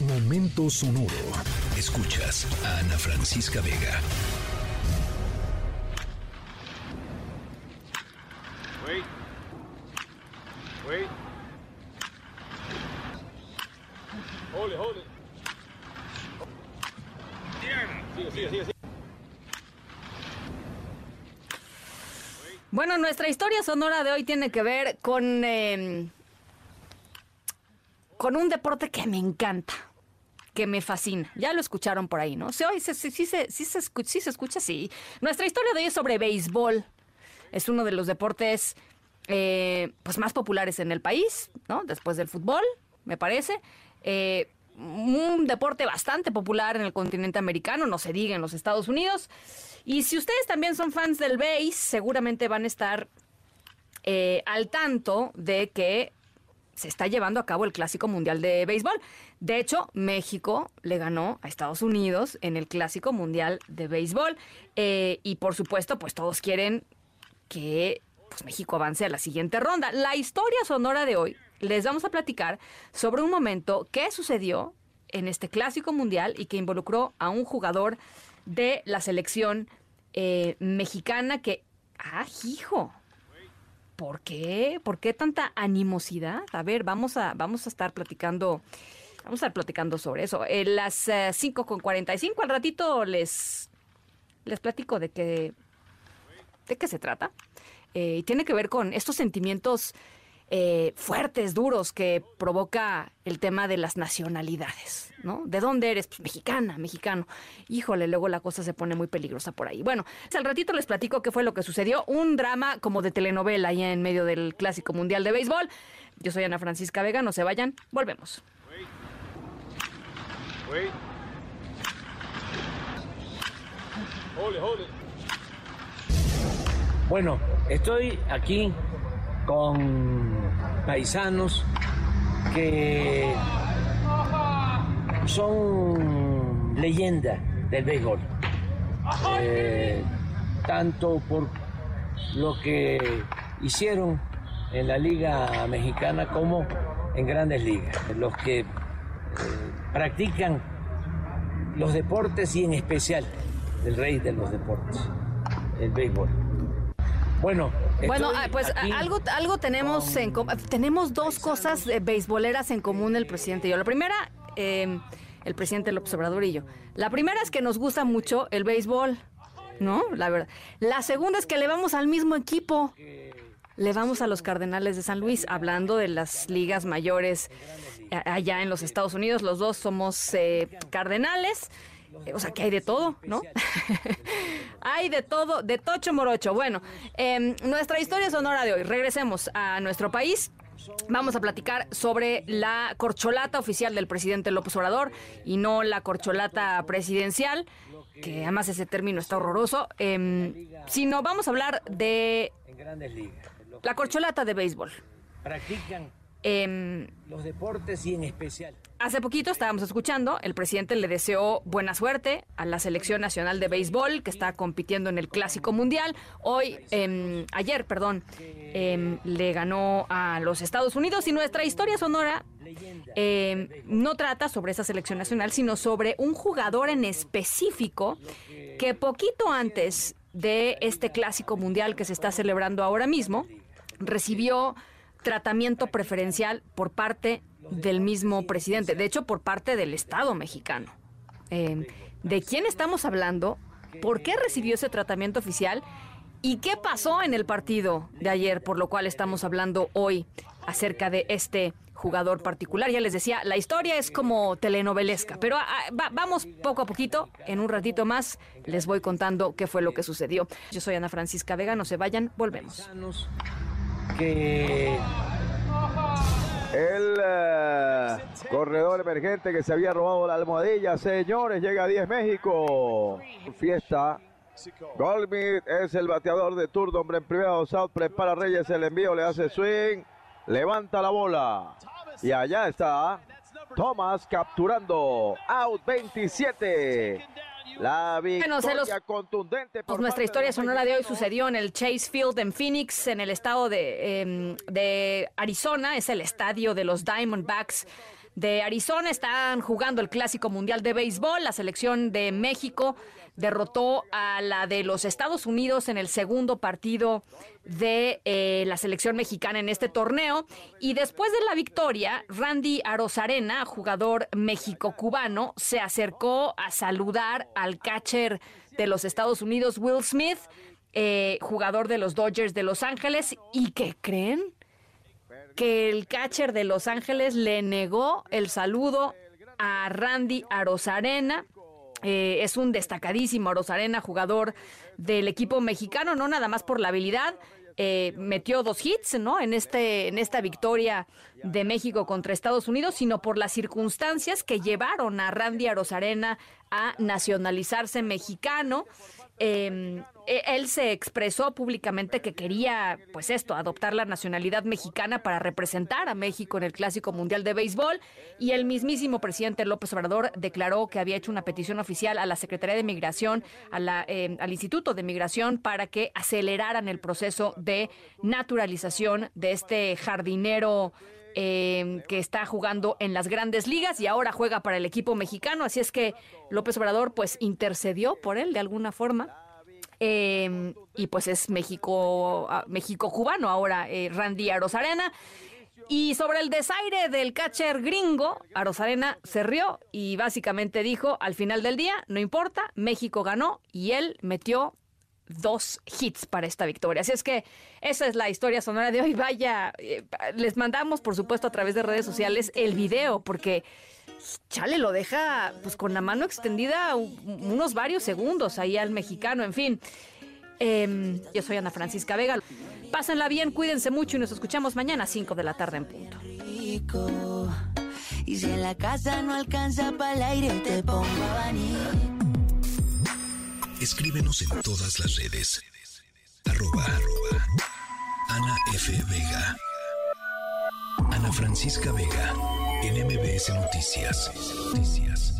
Momento sonoro. Escuchas a Ana Francisca Vega. Wait. Wait. Hold it, hold it. Sigue, sigue, sigue, sigue. Bueno, nuestra historia sonora de hoy tiene que ver con, eh, con un deporte que me encanta, que me fascina. Ya lo escucharon por ahí, ¿no? ¿Se oye? ¿Sí, sí, sí, se- sí se escu- sí se escucha? Sí. Nuestra historia de hoy es sobre béisbol. Es uno de los deportes eh, pues más populares en el país, ¿no? Después del fútbol, me parece. Eh, un deporte bastante popular en el continente americano, no se diga en los Estados Unidos. Y si ustedes también son fans del béis, seguramente van a estar eh, al tanto de que se está llevando a cabo el Clásico Mundial de Béisbol. De hecho, México le ganó a Estados Unidos en el Clásico Mundial de Béisbol. Eh, y por supuesto, pues todos quieren que pues, México avance a la siguiente ronda. La historia sonora de hoy les vamos a platicar sobre un momento que sucedió en este Clásico Mundial y que involucró a un jugador de la selección eh, mexicana que... ¡Ah, hijo! ¿Por qué? ¿Por qué tanta animosidad? A ver, vamos a, vamos a estar platicando, vamos a estar platicando sobre eso. En las eh, 5 con 45 al ratito les, les platico de qué, de qué se trata. Eh, tiene que ver con estos sentimientos eh, fuertes, duros que provoca el tema de las nacionalidades, ¿no? ¿De dónde eres? Pues mexicana, mexicano. Híjole, luego la cosa se pone muy peligrosa por ahí. Bueno, al ratito les platico qué fue lo que sucedió. Un drama como de telenovela ahí en medio del Clásico Mundial de Béisbol. Yo soy Ana Francisca Vega, no se vayan, volvemos. Wait. Hold it, hold it. Bueno, estoy aquí con paisanos que son leyenda del béisbol. Eh, tanto por lo que hicieron en la Liga Mexicana como en grandes ligas. Los que eh, practican los deportes y en especial el rey de los deportes, el béisbol. Bueno, Bueno, estoy ah, pues aquí ah, algo, algo tenemos en tenemos dos cosas eh, beisboleras en común el presidente y yo. La primera, eh, el presidente López Obrador y yo. La primera es que nos gusta mucho el béisbol, ¿no? La verdad. La segunda es que le vamos al mismo equipo. Le vamos a los Cardenales de San Luis, hablando de las ligas mayores eh, allá en los Estados Unidos. Los dos somos eh, Cardenales. Eh, O sea, que hay de todo, ¿no? hay de todo, de tocho morocho. Bueno, em, nuestra historia sonora de hoy. Regresemos a nuestro país. Vamos a platicar sobre la corcholata oficial del presidente López Obrador y no la corcholata presidencial, que además ese término está horroroso, em, sino vamos a hablar de la corcholata de béisbol. Em, los deportes y en especial Hace poquito estábamos escuchando, el presidente le deseó buena suerte a la selección nacional de béisbol que está compitiendo en el Clásico Mundial. Hoy, em, ayer, perdón, em, le ganó a los Estados Unidos y nuestra historia sonora no trata sobre esa selección nacional, sino sobre un jugador en específico que poquito antes de este Clásico Mundial que se está celebrando ahora mismo, recibió tratamiento preferencial por parte del mismo presidente, de hecho por parte del Estado mexicano. Eh, ¿De quién estamos hablando? ¿Por qué recibió ese tratamiento oficial? ¿Y qué pasó en el partido de ayer, por lo cual estamos hablando hoy acerca de este jugador particular? Ya les decía, la historia es como telenovelesca, pero ah, va- vamos poco a poquito, en un ratito más les voy contando qué fue lo que sucedió. Yo soy Ana Francisca Vega, no se vayan, volvemos. Que El eh, corredor emergente que se había robado la almohadilla, señores, llega a 10 México. Fiesta. Goldmith es el bateador de turno, hombre en primera, South prepara Reyes el envío, le hace swing, levanta la bola. Y allá está Thomas capturando, out 27. La victoria Bueno, se los- contundente. Pues nuestra historia sonora de hoy sucedió en el Chase Field en Phoenix, en el estado de, em, de Arizona. Es el estadio de los Diamondbacks de Arizona están jugando el Clásico Mundial de Béisbol. La selección de México derrotó a la de los Estados Unidos en el segundo partido de eh, la selección mexicana en este torneo. Y después de la victoria, Randy Arozarena, jugador México-cubano, se acercó a saludar al catcher de los Estados Unidos, Will Smith, eh, jugador de los Dodgers de Los Ángeles. ¿Y qué creen? Que el catcher de Los Ángeles le negó el saludo a Randy Arozarena eh, es un destacadísimo Rosarena, jugador del equipo mexicano, no nada más por la habilidad. Eh, metió dos hits, ¿no? En este, en esta victoria de México contra Estados Unidos, sino por las circunstancias que llevaron a Randy Arozarena a nacionalizarse mexicano. Em, él se expresó públicamente que quería, pues esto, adoptar la nacionalidad mexicana para representar a México en el Clásico Mundial de Béisbol. Y el mismísimo presidente López Obrador declaró que había hecho una petición oficial a la Secretaría de Migración, a la, em, al Instituto de Migración, para que aceleraran el proceso de naturalización de este jardinero. Em, que está jugando en las grandes ligas y ahora juega para el equipo mexicano. Así es que López Obrador pues intercedió por él de alguna forma. Em, y pues es México, ah, México cubano ahora, eh, Randy Arozarena. Y sobre el desaire del catcher gringo, Arozarena se rió y básicamente dijo, al final del día, no importa, México ganó y él metió dos hits para esta victoria. Así es que esa es la historia sonora de hoy. Vaya, eh, les mandamos, por supuesto, a través de redes sociales el video, porque chale, lo deja pues con la mano extendida unos varios segundos ahí al mexicano, en fin. Em, yo soy Ana Francisca Vega. Pásenla bien, cuídense mucho y nos escuchamos mañana a 5 de la tarde en punto. Y si en la casa no alcanza para aire, te pongo a Escríbenos en todas las redes. Arroba, arroba. Ana F. Vega. Ana Francisca Vega. En MBS Noticias. Noticias.